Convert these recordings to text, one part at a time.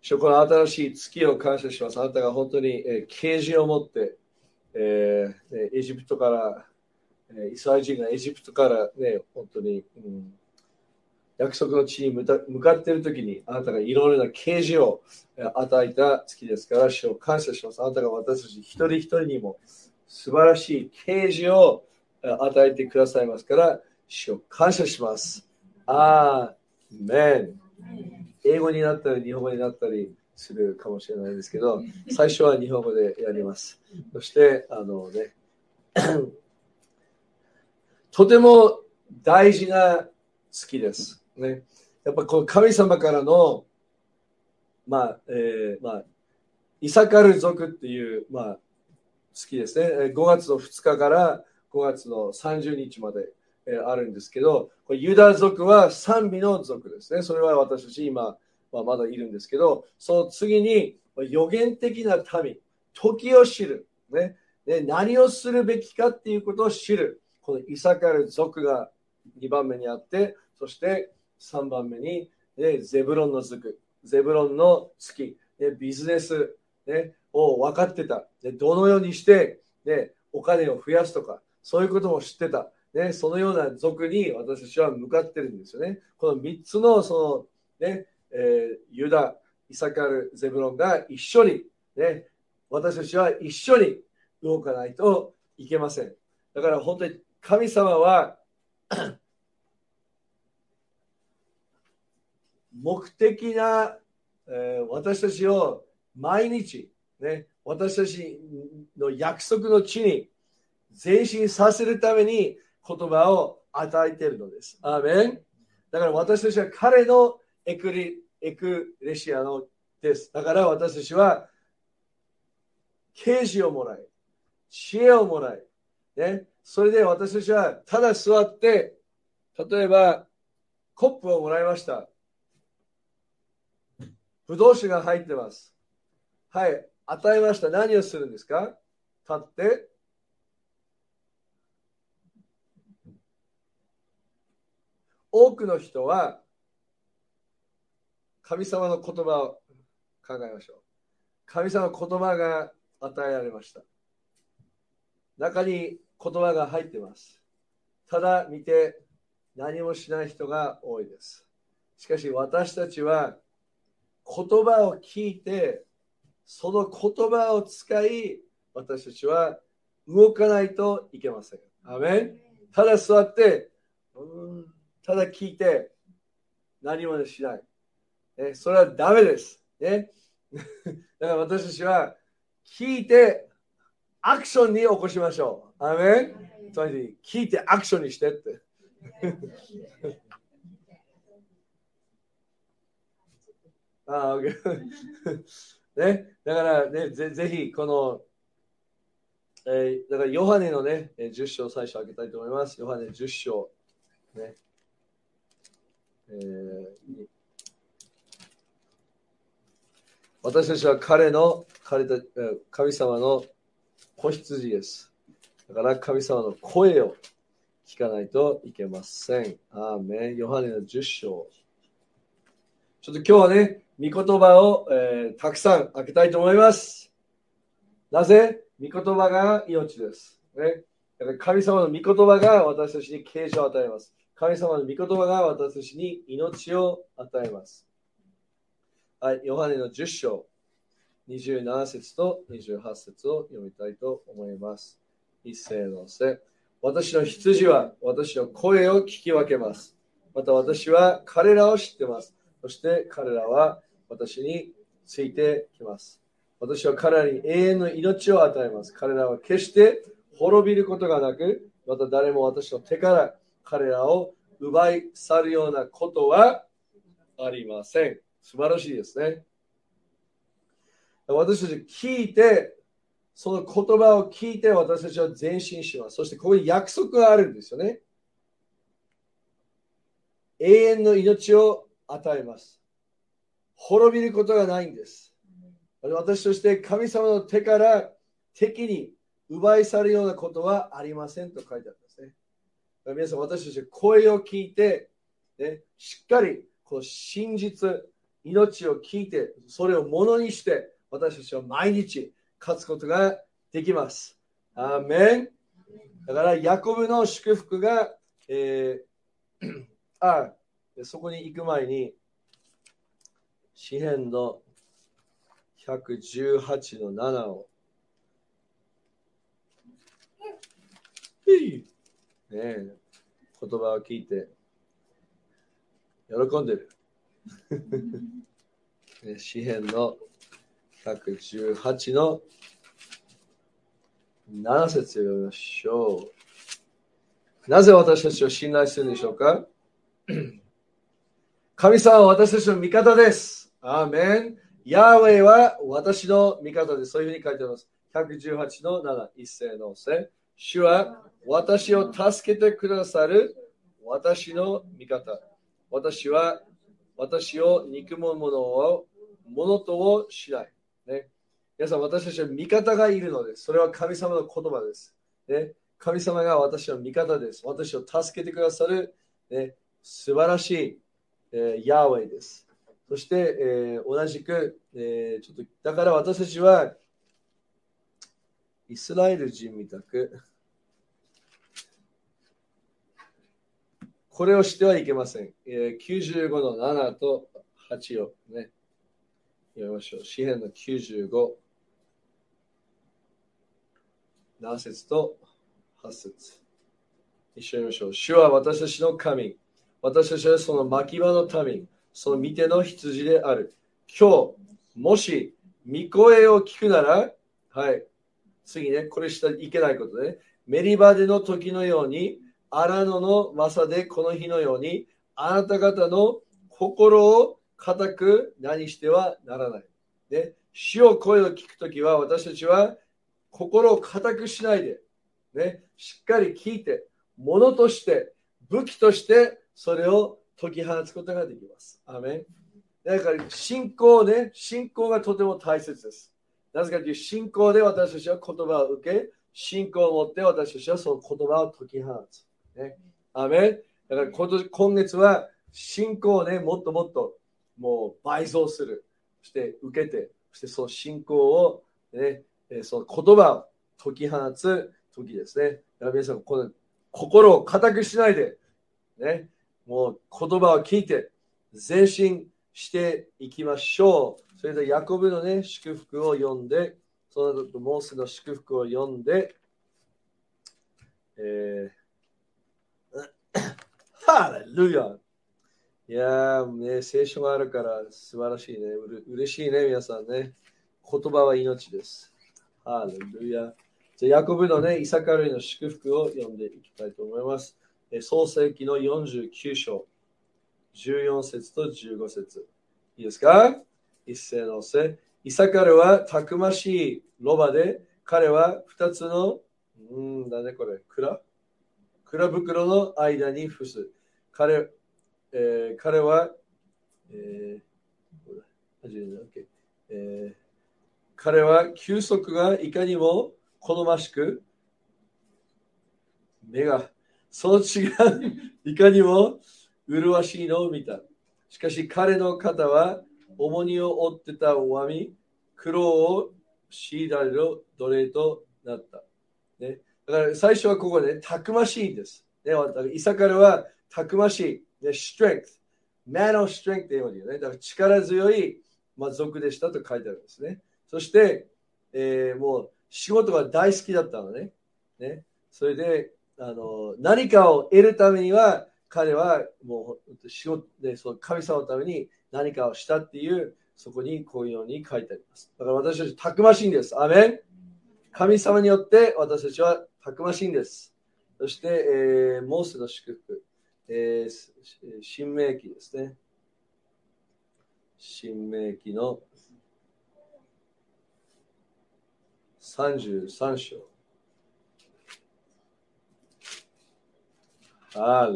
主この新しい月を感謝します。あなたが本当に、えー、啓示を持って、えー、エジプトから、えー、イスラエル人がエジプトからね、本当に、うん、約束の地に向かっているときに、あなたがいろいろな啓示を与えた月ですから、主を感謝します。あなたが私たち一人一人にも素晴らしい啓示を与えてくださいますから、主を感謝します。アーメン。英語になったり、日本語になったりするかもしれないですけど、最初は日本語でやります。そして、あのね、とても大事な月です。ね、やっぱこの神様からの、まあ、えー、まあ、イサカル族っていう、まあ、月ですね。5月の2日から5月の30日まであるんですけど、これユダ族は賛美の族ですね。それは私たち今、まあ、まだいるんですけど、その次に予言的な民、時を知る、ねね、何をするべきかっていうことを知る。このイサカル族が2番目にあって、そして3番目に、ね、ゼブロンの族、ゼブロンの月、ね、ビジネス、ね、を分かってた。でどのようにして、ね、お金を増やすとか、そういうことも知ってた。ね、そのような族に私たちは向かってるんですよね。この3つのその、ねえー、ユダ、イサカル、ゼブロンが一緒に、ね、私たちは一緒に動かないといけません。だから本当に神様は 目的な、えー、私たちを毎日、ね、私たちの約束の地に前進させるために言葉を与えているのです。アーメンだから私たちは彼のエクリエクレシアのです。だから私たちは啓示をもらい、知恵をもらい、ね、それで私たちはただ座って、例えばコップをもらいました。ブドウ酒が入ってます。はい、与えました。何をするんですか？立って、多くの人は神様の言葉を考えましょう。神様の言葉が与えられました。中に言葉が入ってます。ただ見て何もしない人が多いです。しかし私たちは言葉を聞いてその言葉を使い私たちは動かないといけません。アメンただ座って、うんただ聞いて何もしない。ね、それはダメです。ね、だから私たちは聞いてアクションに起こしましょう。アメンつまり聞いてアクションにしてって。ああ、ね、だからね、ぜぜひこの、えー、だからヨハネのね、10章最初開けたいと思います。ヨハネ10章。ねえー、私たちは彼の彼た神様の子羊です。だから神様の声を聞かないといけません。アーメン。ヨハネの10章。ちょっと今日はね、御言葉を、えー、たくさん開けたいと思います。なぜ？御言葉が命です。ね、神様の御言葉が私たちに啓示を与えます。神様の御言葉が私たちに命を与えます。はい、ヨハネの10章、27節と28節を読みたいと思います。一斉のせ。私の羊は私の声を聞き分けます。また私は彼らを知ってます。そして彼らは私についてきます。私は彼らに永遠の命を与えます。彼らは決して滅びることがなく、また誰も私の手から彼らを奪い去るようなことはありません。素晴らしいですね。私たち聞いて、その言葉を聞いて私たちは前進します。そしてここに約束があるんですよね。永遠の命を与えます。滅びることがないんです。私として神様の手から敵に奪い去るようなことはありませんと書いてある。皆さん、私たち声を聞いてね、しっかりこの真実、命を聞いて、それをものにして、私たちは毎日勝つことができます。アーメンだから、ヤコブの祝福が、えー、あ、そこに行く前に、詩篇の118の7を。ね、言葉を聞いて、喜んでる。ね、詩篇の118の7節を読みましょう。なぜ私たちを信頼するんでしょうか？神様は私たちの味方です。アーメン。ヤーウェイは私の味方です。そういうふうに書いてあります。118の7、一斉のせ。主は私を助けてくださる私の味方。私は私を憎む者をものとをしない。ね、皆さん、私たちは味方がいるのです。それは神様の言葉です。ね、神様が私の味方です。私を助けてくださる、ね、素晴らしい、えー、ヤーウェイです。そして、えー、同じく、えー、ちょっとだから私たちはイスラエル人みたくこれをしてはいけません。えー、95の7と8をね、読みましょう。詩篇の95、7節と8節一緒に読みましょう。主は私たちの神。私たちはその牧場の民。その見ての羊である。今日、もし、御声を聞くなら、はい。次ね、これしたらいけないことね。メリバデの時のように、荒野の正でこの日のように、あなた方の心を固く何してはならない。ね、死を声を聞くときは、私たちは心を固くしないで、ね、しっかり聞いて、ものとして、武器として、それを解き放つことができます。アメンだから信仰ね、信仰がとても大切です。なぜかというと、信仰で私たちは言葉を受け、信仰を持って私たちはその言葉を解き放つ。ね。アメだから今年今月は信仰をね、もっともっともう倍増する。そして受けて、そしてその信仰を、ね、その言葉を解き放つ時ですね。だから皆さん、この心を固くしないで、ね、もう言葉を聞いて前進していきましょう。それでヤコブのね、祝福を読んで、その後モースの祝福を読んで、えー ハレルヤいやー、ね、聖書があるから素晴らしいね。うれ嬉しいね、皆さんね。言葉は命です。ハレルヤじゃヤコブのね、イサカルイの祝福を読んでいきたいと思います。え創世記の49章、14節と15節いいですか？一斉のせ。イサカルはたくましいロバで、彼は2つの、うんだねこれ、蔵？蔵袋の間に伏す。彼,、えー、彼は、えーえー、彼は休息がいかにも好ましく、目が、その血がいかにも麗しいのを見た。しかし彼の肩は重荷を負ってたおわみ、苦労を強いられる奴隷となった。ね、だから最初はここで、ね、たくましいんです。ね、イサカルはたくましい。で、strength。man of strength って言うよね。だから力強い、まあ、族でしたと書いてあるんですね。そして、えー、もう仕事が大好きだったのね。ねそれであの何かを得るためには彼はもう仕事でその神様のために何かをしたっていうそこにこういうように書いてあります。だから私たちたくましいんです。アメン神様によって私たちはたくましいんです。そして、えー、モースの祝福、えー、新明記ですね。新明記の33章。ハ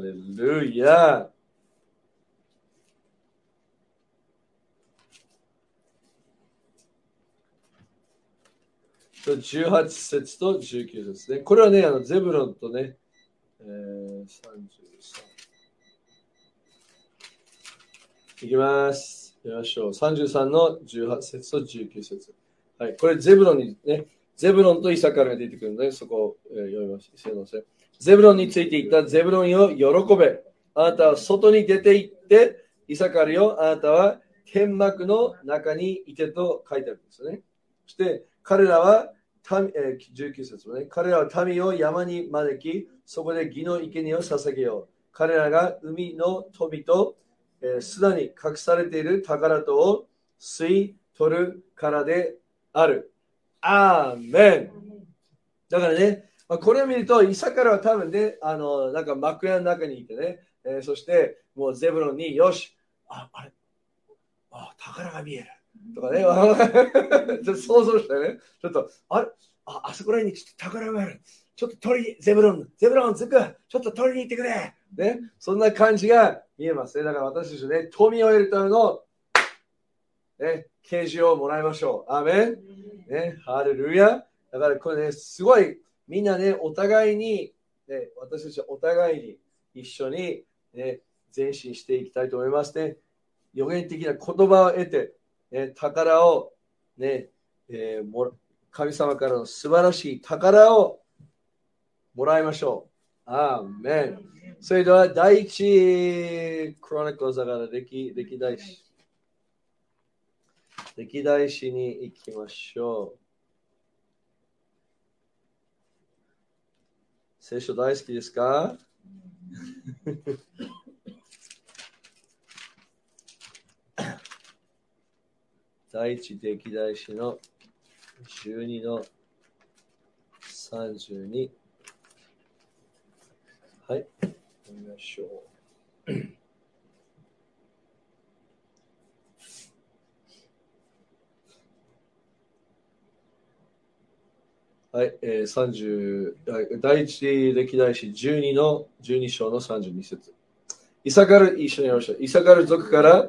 レルヤ18節と19節ね。これはね、あのゼブロンとね、えー、33。いきます。読みましょう。33の18節と19節。はい。これ、ゼブロンにね、ゼブロンとイサカルが出てくるので、そこを、えー読みます。すいません。ゼブロンについて言ったゼブロンよ、喜べ。あなたは外に出て行って、イサカルよ、あなたは天幕の中にいてと書いてあるんですよね。そして、彼らは、19節もね、彼らは民を山に招き、そこで義の生贄を捧げよう。彼らが海の富と、えーに隠されている宝とを吸い取るからである。アーメン。だからね、まあ、これを見ると、イサカルは多分ね、あの、なんか幕屋の中にいてね、えーそして、もうゼブロンに、よし、あ、あれ、あ、宝が見える。とかね、ちょっと想像したよね。ちょっと、あれ、あ、あそこら辺にちょっと宝がある。ちょっと取りに、ゼブロン、ゼブロン、ズク、ちょっと取りに行ってくれ。ね、そんな感じが見えますね。だから私たちね、富を得るための、ね、啓示をもらいましょう。アーメン。ね、ハレルヤ。だからこれね、すごい、みんなね、お互いに、ね、私たちはお互いに一緒に、ね、前進していきたいと思いますね。予言的な言葉を得て、ね、宝を、ねえーも神様からの素晴らしい宝をもらいましょう。アーメン。それでは第一クロニクルだから歴歴代史。歴代史に行きましょう。聖書大好きですか？第一歴代史の12の32。はい、読みましょう。はい、えー、30第一歴代史12の12章の32節イサカル、一緒にやりましょう。イサカル族から、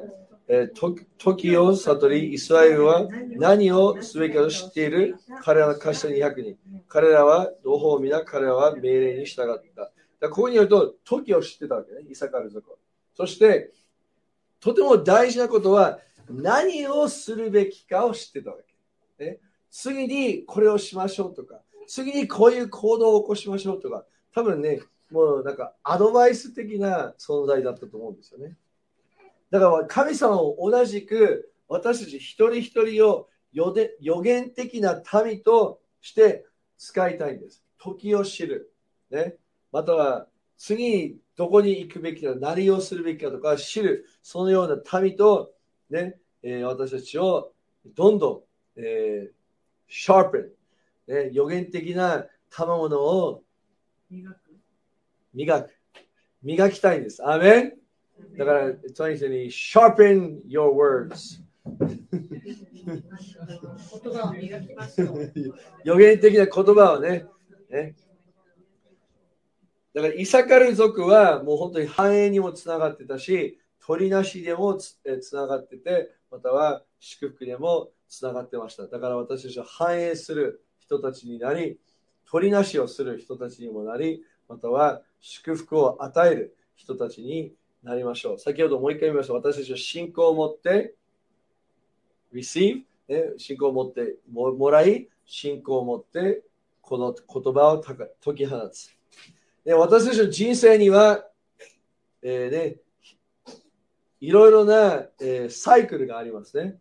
え、時を悟り、イスラエルは何をすべきかを知っている？彼らの頭200人。彼らは同胞皆、彼らは命令に従った。だここによると、時を知ってたわけね、イサカル族は。そして、とても大事なことは、何をするべきかを知ってたわけ。ね、次にこれをしましょうとか、次にこういう行動を起こしましょうとか、多分ね、もうなんかアドバイス的な存在だったと思うんですよね。だから神様を同じく私たち一人一人を予言的な民として使いたいんです。時を知る。ね、または次どこに行くべきか、何をするべきかとか知る、そのような民と、ねえー私たちをどんどん、えー、シャープね、予言的な賜物を磨く。磨く。磨きたいんです。アメンだから、とにかくに sharpen your words。言葉を磨きましょう。予言的な言葉をね。ねだから、イサカル族はもう本当に繁栄にもつながってたし、取りなしでもつえつながってて、または祝福でもつながってました。だから私たちは繁栄する人たちになり、取りなしをする人たちにもなり、または祝福を与える人たちになりましょう。先ほどもう一回言いました。私たちは信仰を持って、receive、ね、信仰を持ってももらい、信仰を持って、この言葉を解き放つ。で私たちの人生には、えーね、いろいろな、えーサイクルがありますね。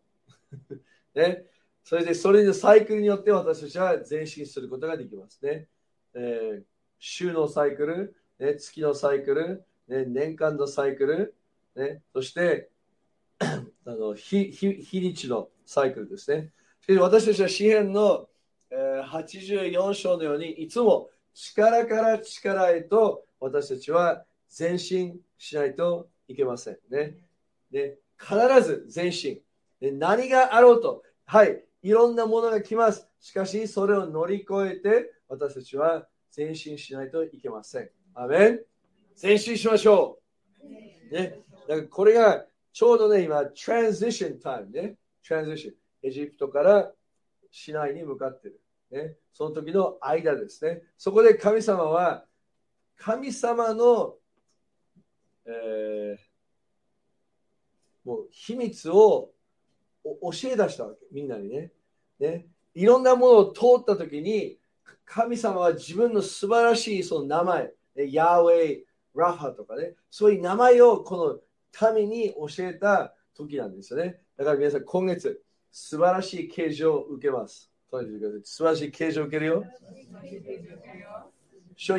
ねそれで、それのサイクルによって私たちは前進することができますね。えー週のサイクル、ね、月のサイクル、ね、年間のサイクル、ね、そして あの日日日にちのサイクルですね。私たちは詩篇の、えー84章のようにいつも力から力へと私たちは前進しないといけませんね。で必ず前進で。何があろうと、はい、いろんなものが来ます。しかし、それを乗り越えて私たちは前進しないといけません。アメン前進しましょう。ね、だからこれがちょうどね、今、トランジションタイムね。トランジション。エジプトから市内に向かってる。ね、その時の間ですね。そこで神様は、神様の、えーもう秘密を教え出したわけ、みんなにね。ねいろんなものを通ったときに、神様は自分の素晴らしいその名前、ヤーウェイ、ラファとかね、そういう名前をこの民に教えた時なんですよね。だから皆さん、今月、素晴らしい形状を受けます。素晴らしい形状を受けるよ。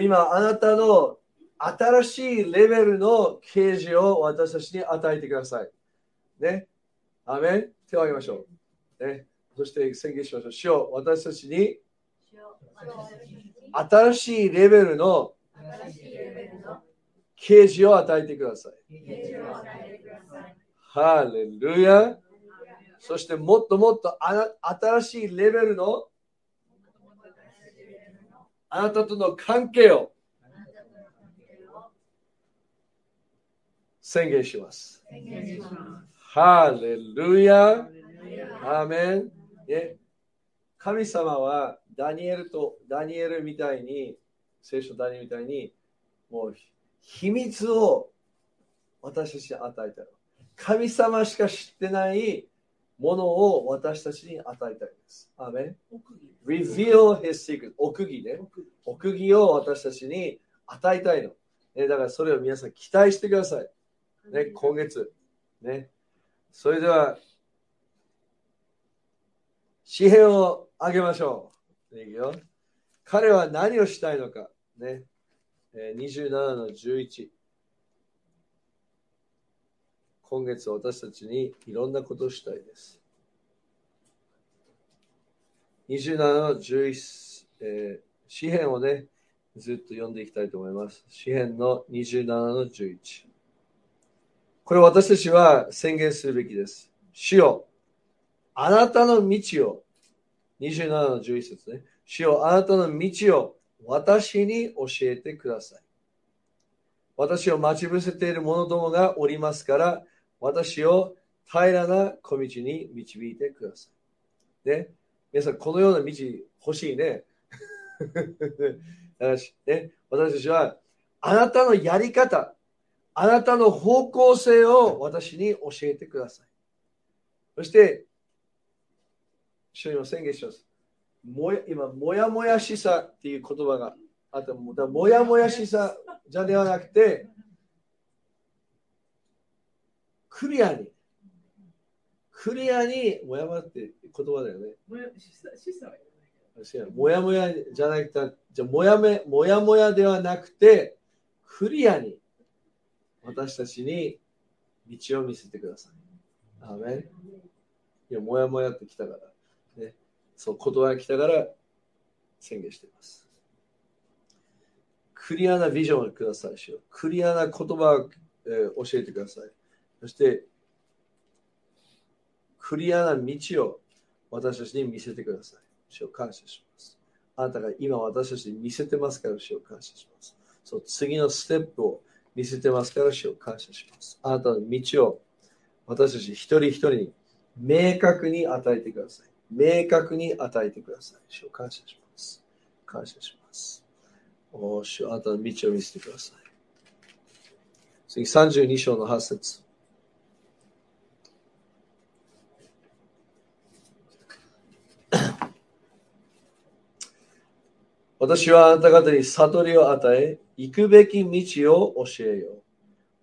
今、あなたの新しいレベルの啓示を私たちに与えてください。ね。アメン手を挙げましょう。ね。そして宣言しましょう。主よ私たちに新しいレベルの啓示を与えてください。ハレルヤ。そしてもっともっと新しいレベルのあなたとの関係を宣言します。ハレルヤ。アーメン。神様はダニエルとダニエルみたいに、聖書ダニエルみたいに、もう秘密を私たちに与えた神様しか知ってないものを私たちに与えたいです。アメン Reveal his secret. 奥義ね。奥義を私たちに与えたいの。ね、だからそれを皆さん期待してください。ね、今月。ね。それでは、紙幣をあげましょう。いいよ彼は何をしたいのか。ね。27の11。今月私たちにいろんなことをしたいです。27の11、えー、詩篇をね、ずっと読んでいきたいと思います。詩篇の27の11。これ私たちは宣言するべきです。主よ、あなたの道を、27の11節ね。主よ、あなたの道を私に教えてください。私を待ち伏せている者どもがおりますから、私を平らな小道に導いてください。ね、皆さん、このような道欲しいね。ね私たちは、あなたのやり方、あなたの方向性を私に教えてください。そして、一緒に宣言します。もや今、もやもやしさっていう言葉があったももやもやしさじゃではなくて、クリアに、クリアに、もやもやって言葉だよね。もやもやもやじゃなくて、じゃもやめもやもやではなくて、クリアに私たちに道を見せてください。アメいや、もやもやってきたから、ね、そう、言葉が来たから宣言しています。クリアなビジョンをくださいしよう。クリアな言葉を、教えてください。そして、クリアな道を私たちに見せてください。主を感謝します。あなたが今私たちに見せてますから主を感謝します。そう次のステップを見せてますから主を感謝します。あなたの道を私たち一人一人に明確に与えてください。明確に与えてください。主を感謝します。感謝します。お主、あなたの道を見せてください。次、32章の8節 私はあなた方に悟りを与え、行くべき道を教えよう。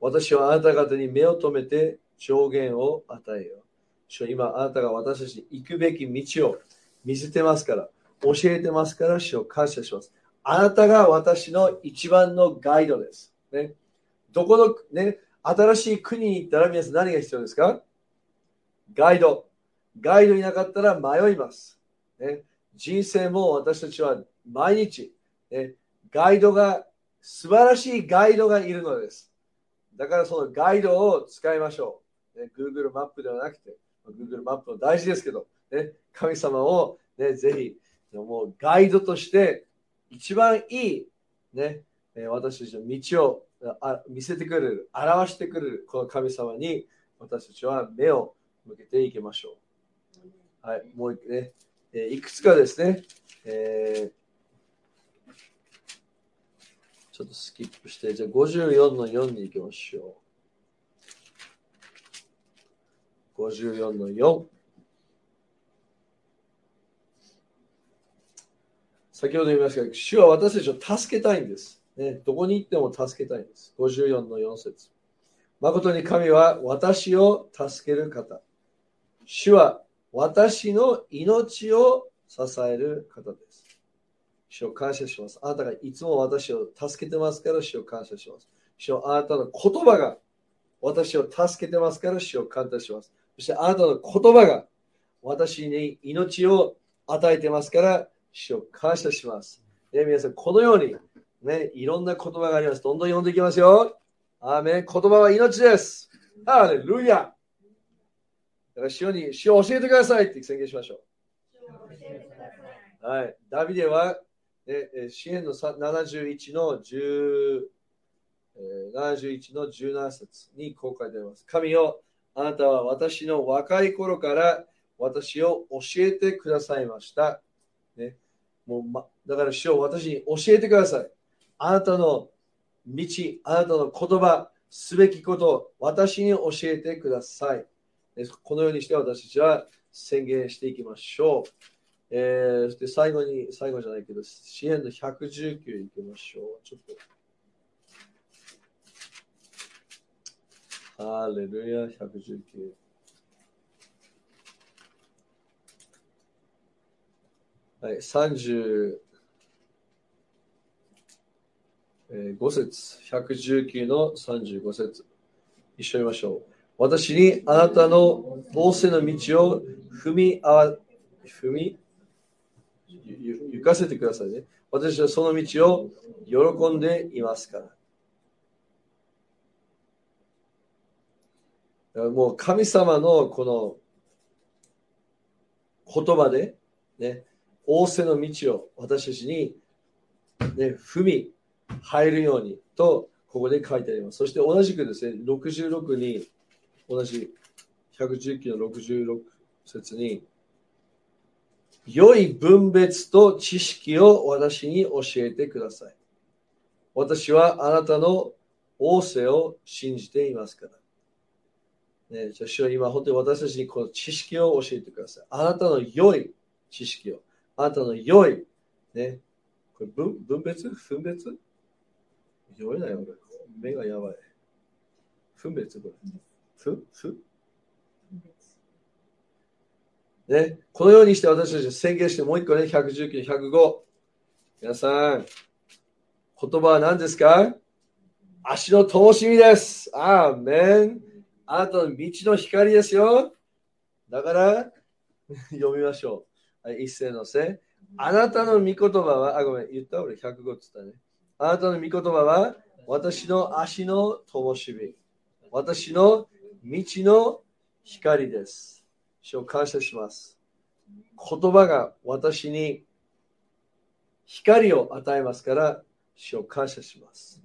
私はあなた方に目を留めて上限を与えよう。主今あなたが私たちに行くべき道を見せてますから、教えてますから、主を感謝します。あなたが私の一番のガイドです。ね、どこの、ね、新しい国に行ったら皆さん何が必要ですか？ガイド。ガイドいなかったら迷います。ね、人生も私たちは毎日、ね、ガイドが、素晴らしいガイドがいるのです。だからそのガイドを使いましょう。ね、Google マップではなくて、Google マップも大事ですけど、ね、神様を、ね、ぜひ、もうガイドとして一番いい、ね、私たちの道を見せてくれる、表してくれる、この神様に私たちは目を向けていきましょう。はい、もうね、いくつかですね、えーちょっとスキップして、じゃあ54の4に行きましょう54の4。先ほど言いましたが、主は私たちを助けたいんです。ね、どこに行っても助けたいんです。54の4節誠に神は私を助ける方。主は私の命を支える方です。主を感謝します。あなたがいつも私を助けてますから主を感謝します。主をあなたの言葉が私を助けてますから主を感謝します。そしてあなたの言葉が私に命を与えてますから主を感謝します。ね、皆さん、このように、ね、いろんな言葉があります。どんどん読んでいきますよ。アーメン。言葉は命です。ハレルヤ。だから主に、主を教えてくださいって宣言しましょう。はい。ダビデは、ね、え支援の71の10、えー71の17節にこう書いてあります。神よ、あなたは私の若い頃から私を教えてくださいました。ね、もうま、だから主を私に教えてください。あなたの道、あなたの言葉、すべきことを、私に教えてください。このようにして私たちは宣言していきましょう。えー、そして最後に、最後じゃないけど、支援の119いきましょう。ちょっと。ハレルヤ119。はい、35節、119の35節。一緒にましょう。私にあなたの仰せの道を踏みあ、踏み、ゆ行かせてくださいね。私はその道を喜んでいますから。だからもう神様のこの言葉で、ね、仰せの道を私たちに、ね、踏み入るようにとここで書いてあります。そして同じくですね、66に同じ119の66節に、良い分別と知識を私に教えてください。私はあなたの仰せを信じていますから。ね、じ主は今本当に私たちにこの知識を教えてください。あなたの良い知識を。あなたの良い、ね、これ分分別？分別？読めないよ、俺。目がやばい。分別？これ。ふ？ふ？ね、このようにして私たち宣言してもう一個ね、119、105。皆さん、言葉は何ですか？足の灯火です。アーメン。あなたの道の光ですよ。だから、読みましょう。はい、一斉のせ。あなたの御言葉は、あ、ごめん、言った？俺105って言ったね。あなたの御言葉は、私の足の灯火。私の道の光です。主を感謝します。言葉が私に光を与えますから、主を感謝します。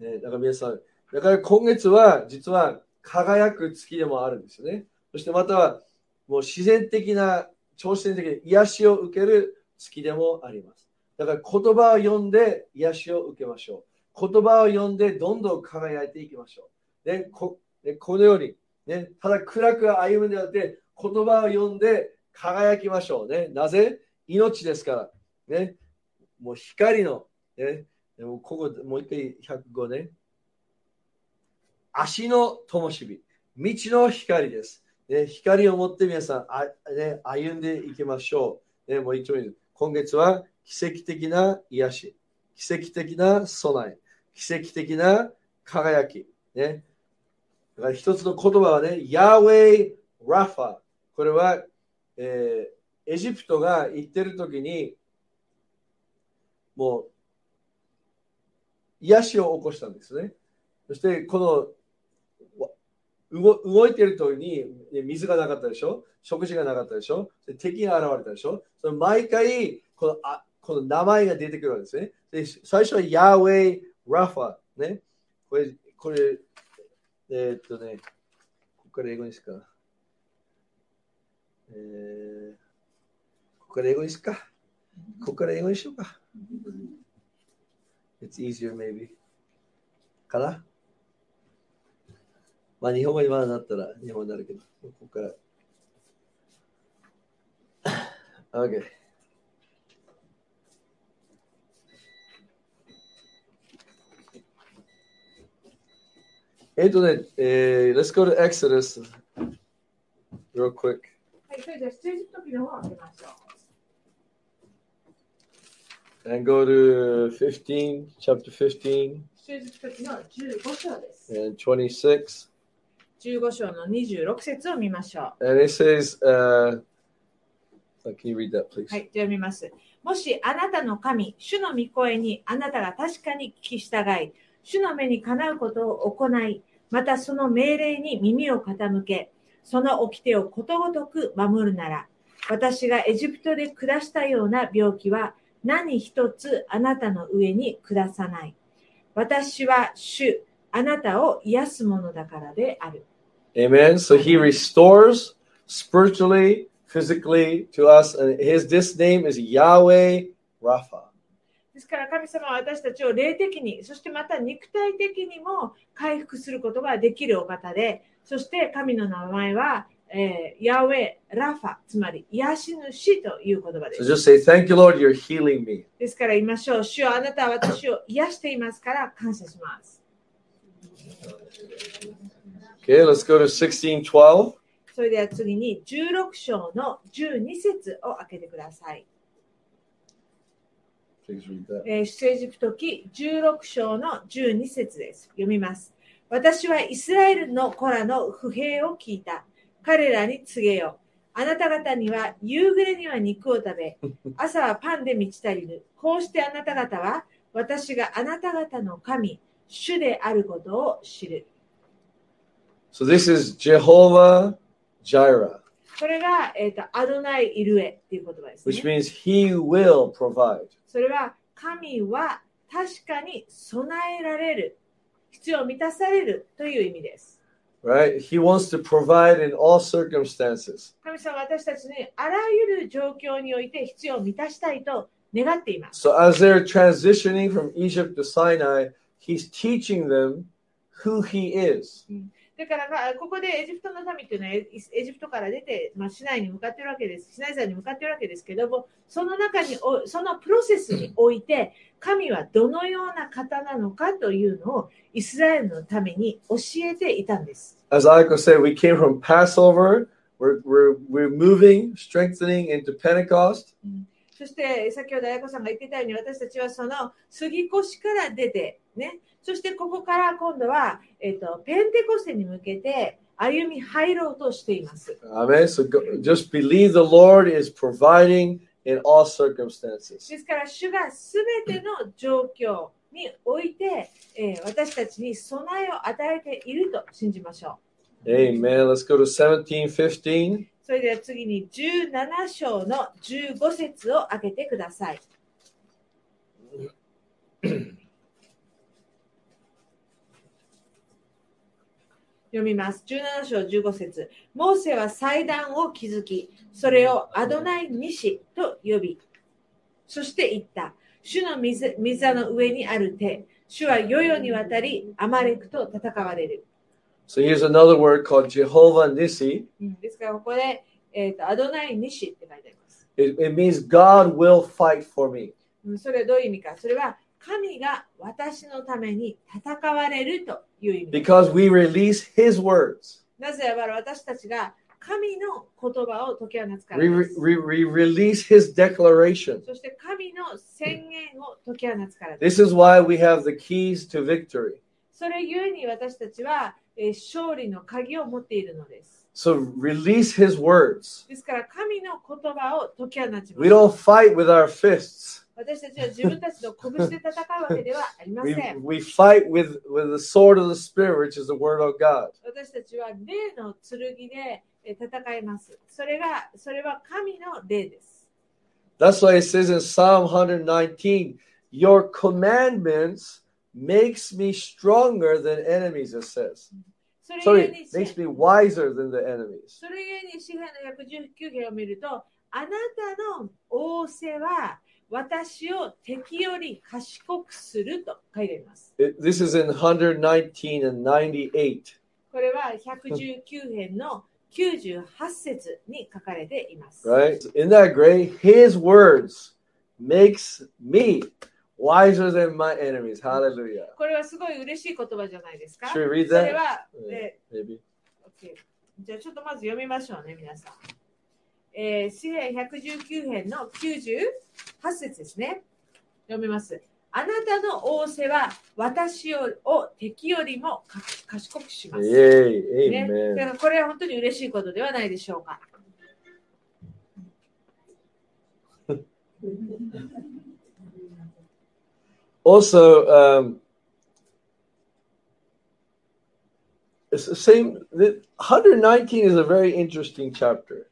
ね、だから皆さん、だから今月は実は輝く月でもあるんですよね。そしてまたはもう自然的な、超自然的な癒しを受ける月でもあります。だから言葉を読んで癒しを受けましょう。言葉を読んでどんどん輝いていきましょう。ね、こねこのように、ね、ただ暗く歩むんではなくて、言葉を読んで輝きましょうね。なぜ？命ですから。ね。もう光の、ね。でもここ、もう一回105ね。足の灯火。道の光です。ね、光を持って皆さん、あね、歩んでいきましょう。ね、もう一度言う今月は奇跡的な癒し、奇跡的な備え、奇跡的な輝き。ね、だから一つの言葉はね、ヤーウェイ・ラファ。これは、えー、エジプトが行ってる時に、もう、癒しを起こしたんですね。そして、この、動動いてる時に水がなかったでしょ？食事がなかったでしょ？敵が現れたでしょ？その毎回このあ、この名前が出てくるわけですね。で最初はヤーウェイ・ラファ。ね。これ、これ、えー、っとね、ここから英語にすか。えー、ここから英語にすか。ここから英語にしようか。It's easier maybe. かな？まあ日本語にまだなったら日本語になるけど、ここから。OK。えっとね、えー、Let's go to Exodus real quick. はい、それでは出エジプト記の方を開けましょ And go to 15, chapter 15う。出エジプト記の15章です。and 26. 15章の26節を見ましょ And it says, uh, can you read that, please? う。はい、じゃあ見ます。もしあなたの神、主の御声にあなたが確かに聞き従い、主の目にかなうことを行い、またその命令に耳を傾け、その掟をことごとく守るなら、私がエジプトで下したような病気は何一つあなたの上に下さない。私は主、あなたを癒すものだからである。Amen. So he restores spiritually, physically to us. And his this name is Yahweh Rapha. ですから神様は私たちを霊的に、そしてまた肉体的にも回復することができるお方で、そして神の名前は、えーヤウェラファ、つまり癒し主という言葉で So す。just say, Thank you, Lord, you're healing me. ですから言いましょう。主よあなたは私を癒していますから感謝します。Okay, let's go to 16 12. それでは次に16章の12節を開けてください。えー出エジプト記16章の12節です。読みます。私はイスラエルの子らの不平を聞いた。彼らに告げよ。あなた方には夕暮れには肉を食べ、朝はパンで満ち足りる。こうしてあなた方は私があなた方の神、主であることを知る。So this is Jehovah Jireh, それが、えー、とアドナイ・イルエっていう言葉です、 which ね。 means he will provide. それは神は確かに備えられる。必要を満たされるという意味です。 Right? He wants to provide in all circumstances. 神様は私たちにあらゆる状況において必要を満たしたいと願っています。 So as they're transitioning from Egypt to Sinai, he's teaching them who he is. だからかここでエジプトの民というのはエエジプトから出て、まあ、市内に向かっているわけです。市内山に向かっているわけですけども、その中にお、そのプロセスにおいて、神はどのような方なのかというのをイスラエルのために教えていたんです。As Aiko said, we came from Passover. We're, we're, we're moving, strengthening into Pentecost. そして先ほど綾子さんが言ってたように私たちはその杉越から出て、ね、そしてここから今度は、えっとペンテコステに向けて歩み入ろうとしています。Amen. So go, just believe the Lord is providing in all circumstances. ですから主がすべての状況において、えー私たちに備えを与えていると信じましょ Amen. Let's go to 17, 15. う。それでは次に17章の15節を開けてください。読みます。17章15節モーセは祭壇を築き、それをアドナイ西と呼び、そして言った。主の水水の上にある手、主は世々にわたりアマレクと戦われる。So here's another word called Jehovah んですからここで、えーとアドナイ西って書いてあります。It, it means God will fight for me. うんそれはどういう意味か。それは 神が私のために戦われるという意味です。 Because we release his words. なぜなら私たちが神の言葉を解き放つから We, で re, す。 we, we release his declaration. そして神の宣言を解き放つからです。 This is why we have the keys to victory. それゆえに私たちは、えー勝利の鍵を持っているのです。 So release his words. ですから神の言葉を解き放ちます We。don't fight with our fists. 私たちは自分たちの拳で戦うわけではありま We, せん。 we fight with, with the sword of the Spirit, which is the word of God. 私たちは霊の剣でえー戦います。それが、それは神の霊です。 That's why it says in Psalm 119, your commandments makes me stronger than enemies, it says. それゆえ Sorry, に、 makes me wiser than the enemies. それゆえに詩篇の119編を見ると、あなたの仰せは 私を敵より賢くすると書いてあります。This is in 119 and 98. ここれは119編の98節に書かれています。Right? Isn't that great? His words makes me wiser than my enemies. Hallelujah. これはすごい嬉しい言葉じゃないですか。Should we read それ that? は、Uh, え Maybe. OK じゃあちょっとまず読みましょうね、皆さん。えー、詩編119編の98節ですね。読みます。あなたの仰せは私をを敵よりもか賢くします。ね、だ.からこれは本当に嬉しいことではないでしょうか。Also, um, it's the same. The 119 is a very interesting chapter.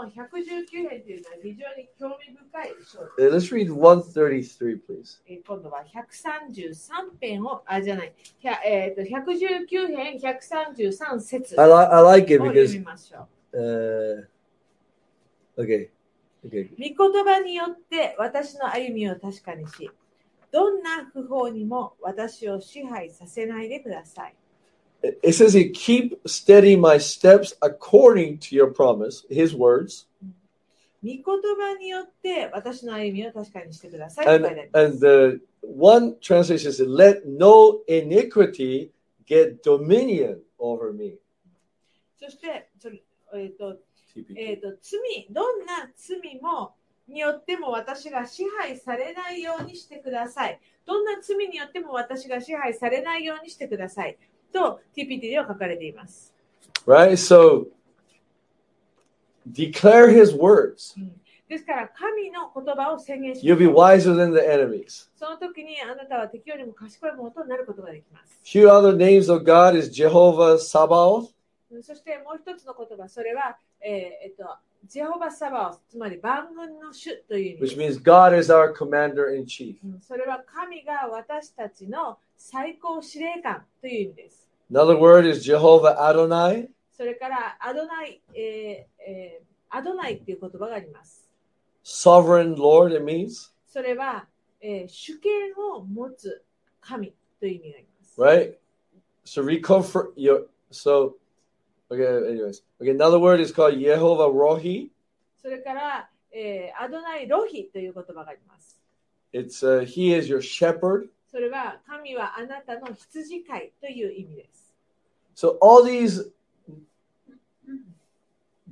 この119編というのは非常に興味深い章 Uh, let's read 133, please. えー今度は133編を、あ、じゃない、えー、と119編133節 I, を li- I like it 読 because Uh, okay. Okay. う。御言葉によって私の歩みを確かにし、どんな不法にも私を支配させないでください。It says he keep steady my steps according to your promise, his words. 御言葉によって私の歩みを確かにしてください And and the one translation says, let no iniquity get dominion over me. そして、えっ、と、TPT. えー、と罪どんな罪もによっても私が支配されないようにしてください。どんな罪によっても私が支配されないようにしてください。と TPT では書かれています。Right? So declare his words. ですから、神の言葉を宣言し You'll ま be しょう wiser than the enemies. その時にあなたは敵よりも賢いものとなることができます。Few other names of God is Jehovah Sabaoth. そしてもう一つの言葉、それは、えーえっと、ジェホバ・サバオス、つまり万軍の主という意味 which です。means God is our commander in chief. うんそれは神が私たちの最高司令官という意味です。Another word is Jehovah Adonai. それからアドナイ、えーえーアドナイっていう言葉があります。Sovereign Lord, it means. それは、えー主権を持つ神という意味があります。Right? So reconfirm your so okay, anyways. Okay, another word is called Jehovah Rohi. それから、えーアドナイロヒという言葉があります。 It's uh, he is your shepherd. それは神はあなたの羊飼いという意味です。 So all these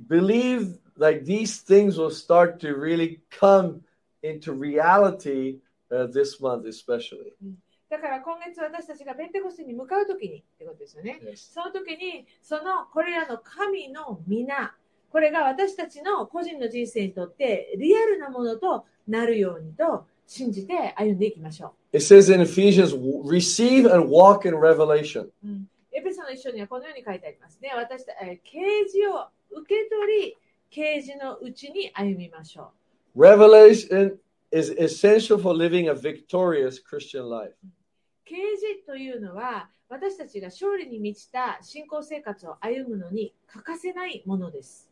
believe like these things will start to really come into reality uh, this month especially. だから今月私たちがペンテコステに向かうときにってことですよね。その時に、そのこれらの神の皆、これが私たちの個人の人生にとってリアルなものとなるようにと信じて歩んでいきましょ It says in Ephesians, receive and walk in revelation. う。うん、エペソの一緒にはこのように書いてありますね。私たえー啓示を受け取り、啓示のうちに歩みましょ Revelation is essential for living a victorious Christian life. う。啓示というのは私たちが勝利に満ちた信仰生活を歩むのに欠かせないものです。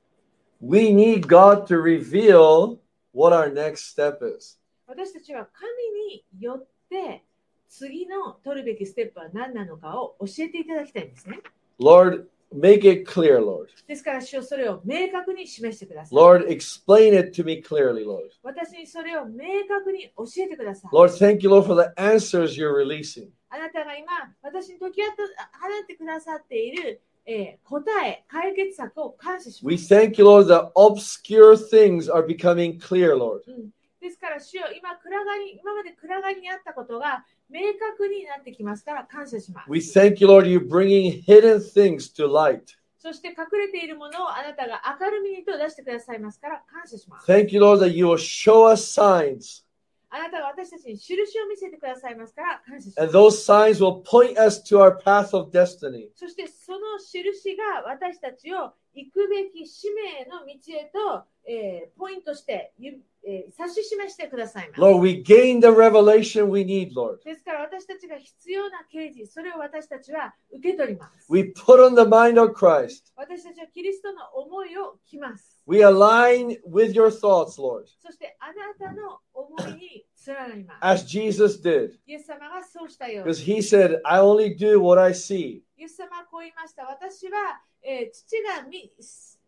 We need God to reveal what our next step is. 私たちは神によって次の取るべきステップは何なのかを教えていただきたいんですね。Lord, make it clear, Lord. ですから、主よそれを明確に示してください。 Lord, explain it to me clearly, Lord. 私にそれを明確に教えてください。 Lord, thank you, Lord, for the answers you're releasing. あなたが今、私に解き放ってくださっている、えー答え、解決策を感謝しま We す。 thank you, Lord, that obscure things are becoming clear, Lord. うんですから、主よ今暗がり、今まで暗がりにあったことが 明確になってきますから感謝します。We thank you, Lord, you're bringing hidden things to light. そして隠れているものをあなたが明るみにと出してくださいますから感謝します。Thank you, Lord, that you will show us signs, あなたが私たちに印を見せてくださいますから感謝しま and す。those signs will point us to our path of destiny. そしてその印が私たちを行くべき使命の道へと、えーポイントして、ゆえー指し示してくださいます。Lord, we gain the revelation we need, Lord. ですから私たちが必要な啓示、それを私たちは受け取ります。We put on the mind of Christ. 私たちはキリストの思いを着ます。We align with your thoughts, Lord. そしてあなたの思いにつ連なります。as Jesus did. イエス様がそうしたように Because he said, I only do what I see. イエス様はこう言いました。私は、えー父が見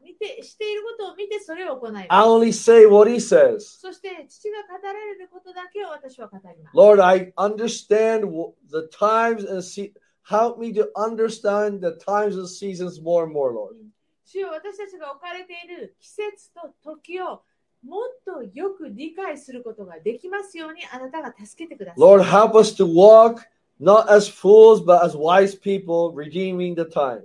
見てしていることを見てそれを行います。I only say what he says. そして父が語られることだけを私は語ります。Lord, I understand the times and see. Help me to understand the times and seasons more and more, Lord. 主よ私たちが置かれている季節と時をもっとよく理解することができますようにあなたが助けてください。Lord, help us to walk not as fools, but as wise people, redeeming the time.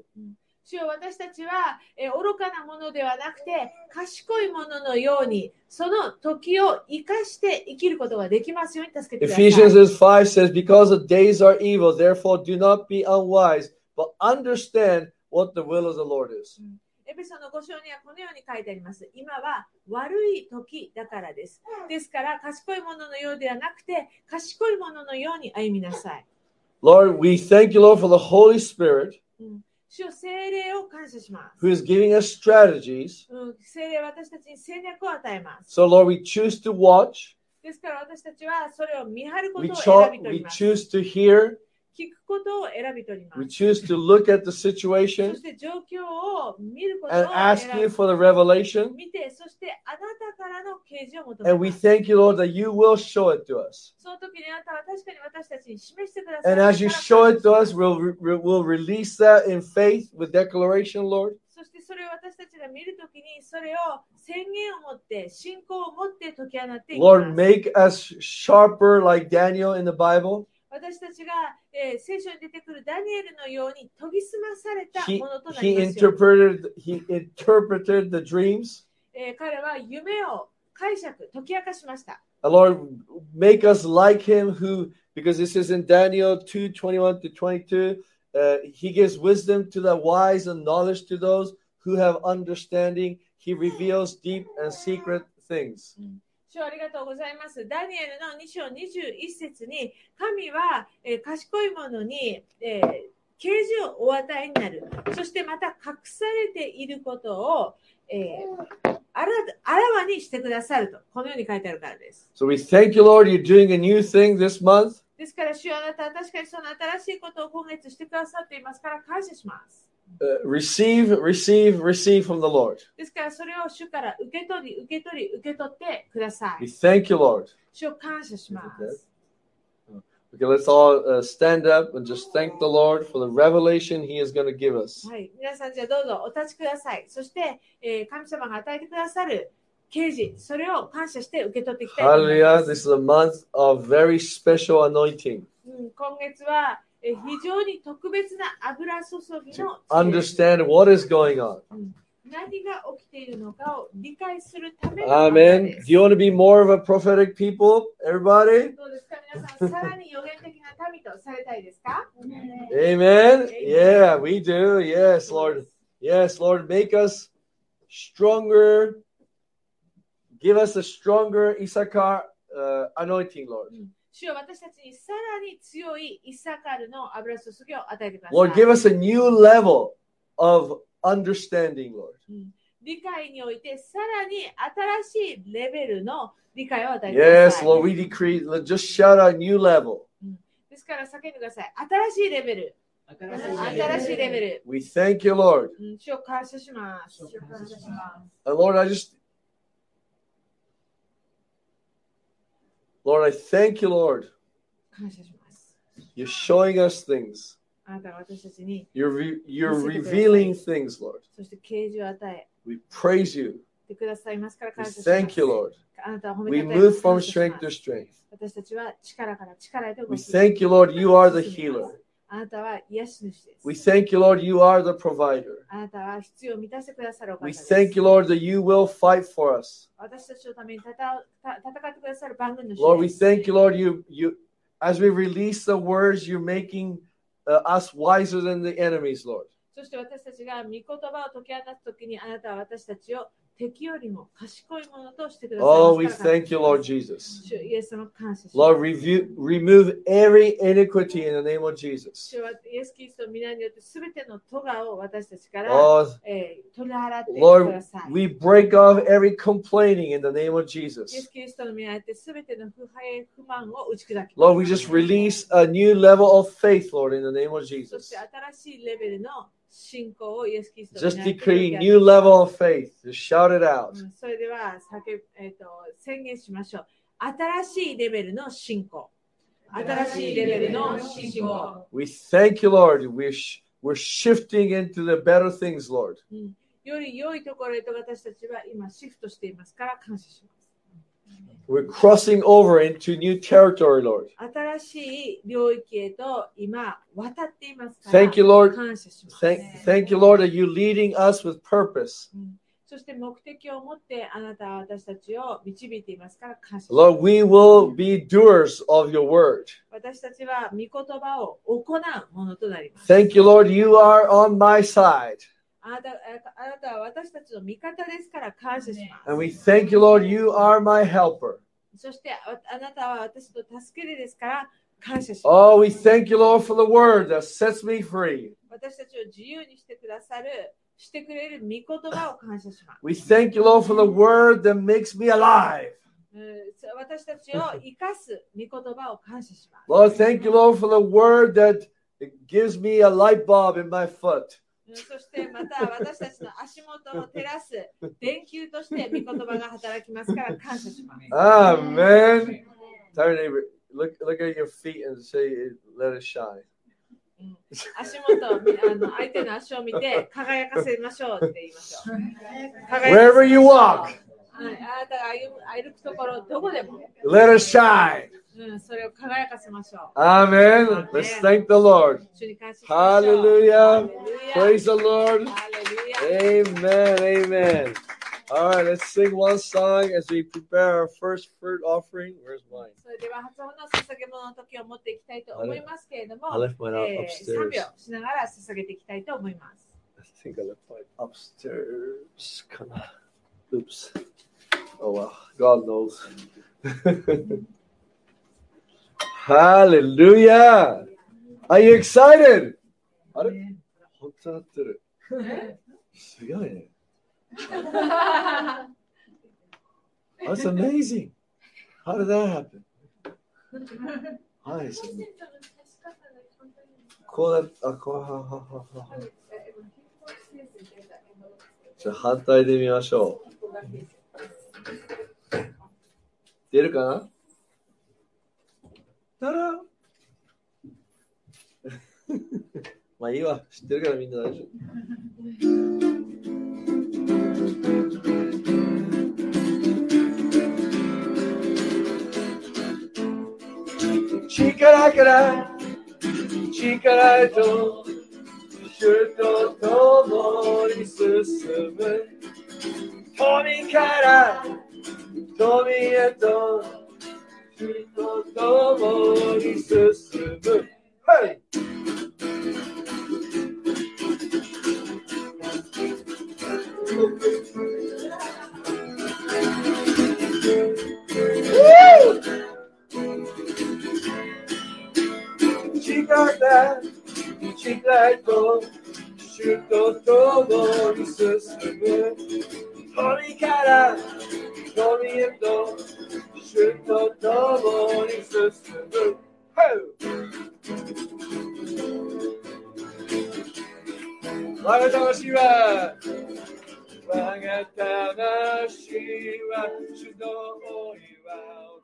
主よ私たちは、えー愚かなものではなくて賢いもののようにその時を生かして生きることができますように助けてください。Ephesians 5 says, Because the days are evil, therefore do not be unwise, but understand what the will of the Lord is. エペソの5章にはこのように書いてあります。今は悪い時だからです。ですから賢いもののようではなくて賢いもののように歩みなさい。Lord, we thank you, Lord, for the Holy Spirit 主よ聖霊を感謝します。who is giving us strategies. So, Lord, we choose to watch. We, cho- we choose to hear. 聞くことを選び取りま we す。 choose to look at the そ situation して状況を見ることを and ask 選 you び for the revelation. 見て、そしてあなたからの啓示を求め And we ます。 thank you, Lord, that you will show it to us. その時にあなたは確かに私たちに示してください。 And as you show it to us, we'll, re- we'll release that in faith with declaration, Lord. そしてそれを私たちが見るときに、それを宣言を持って、信仰を持って解き放っていきます。 Lord, make us sharper like Daniel in the Bible. 私たちが、えー聖書に出てくるダニエルのように研ぎ澄まされた He, ものとな he りますように interpreted he interpreted the dreams. えー彼は夢を解釈、解き明かしました。 And Lord, make us like him who, because this is in Daniel 2 21 to 22, uh, he gives wisdom to the wise and knowledge to those who have understanding. He reveals deep and secret things. 主ありがとうございます。ダニエルの2章21節に、神は、えー賢い者に、えー啓示をお与えになる。そしてまた隠されていることを、えーあらあらわにしてくださると、このように書いてあるからです。So we thank you, Lord, you're doing a new thing this month. ですから、主よあなたは確かにその新しいことを今月してくださっていますから感謝します。Uh, receive, receive, receive from the Lord. ですから、それを主から受け取り、受け取り、受け取ってくださ We い。 thank you, Lord. 主を感謝します。 Okay, let's all uh, stand up and just thank the Lord for the revelation He is going to give us. はい、皆さんじゃあどうぞお立ちください。そして、えー神様が与えてくださる啓示、それを感謝して受け取っていきたいと思い Hallelujah. ま This す。 is a month of very special anointing うん、今月は、えー 非常に特別な油注ぎ to の understand what is going on. 何が起きているのかを理解するための油 Amen. です Do you want to be more of a prophetic people, everybody? どうですか皆さん、さらに予言的な民とされたいですか Amen. Yeah, we do. Yes, Lord. Yes, Lord. Make us stronger. Give us a stronger Issachar uh, anointing, Lord. 主よ私たちにさらに強いイサカルの油注ぎを与えてください。Lord, give us a new level of understanding, Lord. 理解においてさらに新しいレベルの理解を与えてくだ Yes, さい。Lord, we decree. Just shout out new level. ですから叫んでください。新しいレベル。新しいレベル。We thank you, Lord. うん主を感謝します。主を感謝します。And Lord, I just, Lord, I thank you, Lord. 感謝します。 You're showing us things. あなたが私たちに、 You're re- you're Listen to this. revealing things, Lord. そして啓示を与え We praise you. てくださいますから We 感謝します。 thank you, Lord. あなたは褒め We たたえ move ます from 感謝し strength ま to す strength. 私たちは力から力へと動 We き thank you, Lord. You are the healer. あなたは癒し主です。 We thank you, Lord. You are the provider. あなたは必要を満たしてくださるお方 We です。 thank you, Lord, that you will fight for us. 私たちのために戦うた戦ってくださる番組の主 Lord, we です。 thank you, Lord. You you as we release the words, you're making uh, us wiser than the enemies, Lord. そして私たちが御言葉を解き放つときにあなたは私たちを 敵よりも賢いものとしてください Oh, ま we すから thank you, Lord Jesus. 主イエス様感謝します Lord, review, remove every iniquity in the name of Jesus. 主はイエス・キリストの皆によってすべての咎を私たちから、 Oh, えー取り払ってくだ Lord, さい。 we break off every complaining in the name of イエ Jesus. ス・キリストの皆によってすべての不敗不満を打ち砕き Lord, we just release a new level of faith, Lord, in the name of そし Jesus. て新しいレベルの信仰をイエス・キリストの Just decree new level of faith. Just shout it out. うんそれではえーと宣言しましょう。新しいレベルの信仰。新しいレベルの信仰。We thank you, Lord. We're, we're shifting into the better things, Lord. より良いところへと私たちは今シフトしていますから感謝します。We're crossing over into new territory, Lord. 新しい領域へと今渡っていますから Thank you, Lord. 感謝します。 Thank, thank you, Lord, that you're leading us with purpose. そして目的を持ってあなたは私たちを導いていますから感謝します。 Lord, we will be doers of your word. 私たちは御言葉を行うものとなります。 Thank you, Lord, you are on my side. And we thank you, Lord, you are my helper. Oh, we thank you, Lord, for the word that sets me free. We thank you, Lord, for the word that makes me alive. Lord, thank you, Lord, for the word that gives me a light bulb in my foot. うんそしてまた私たちの足元を照らす電球として御言葉が働きますから感謝します。Amen. Tell your neighbor, look, look at your feet and say, let it shine. 足元、みあの相手の足を見て輝かせましょうって言いましょう。Wherever you walk, はい、あなたが歩くところ、どこでも、let it shine. Amen. Let's thank the Lord. Hallelujah. Praise the Lord. Hallelujah. Amen. Amen. All right, let's sing one song as we prepare our first fruit offering. Where's mine? I left mine out upstairs. I think I left mine upstairs. Oops. Oh, well. God knows. Hallelujah. Are you excited? あれ本当なってる。すごいね。That's amazing. How did that happen? はい、そうこうなっあ、こう、はははは。じゃあ反対で見ましょう。出るかなた らまあいいわ。知ってるからみんな大丈夫。力から力へと主と共に進む富から富へと主と共に進むはい力だ力へと主と共に進む。富から富へと主と共に進む我が魂は我が魂は主の思いは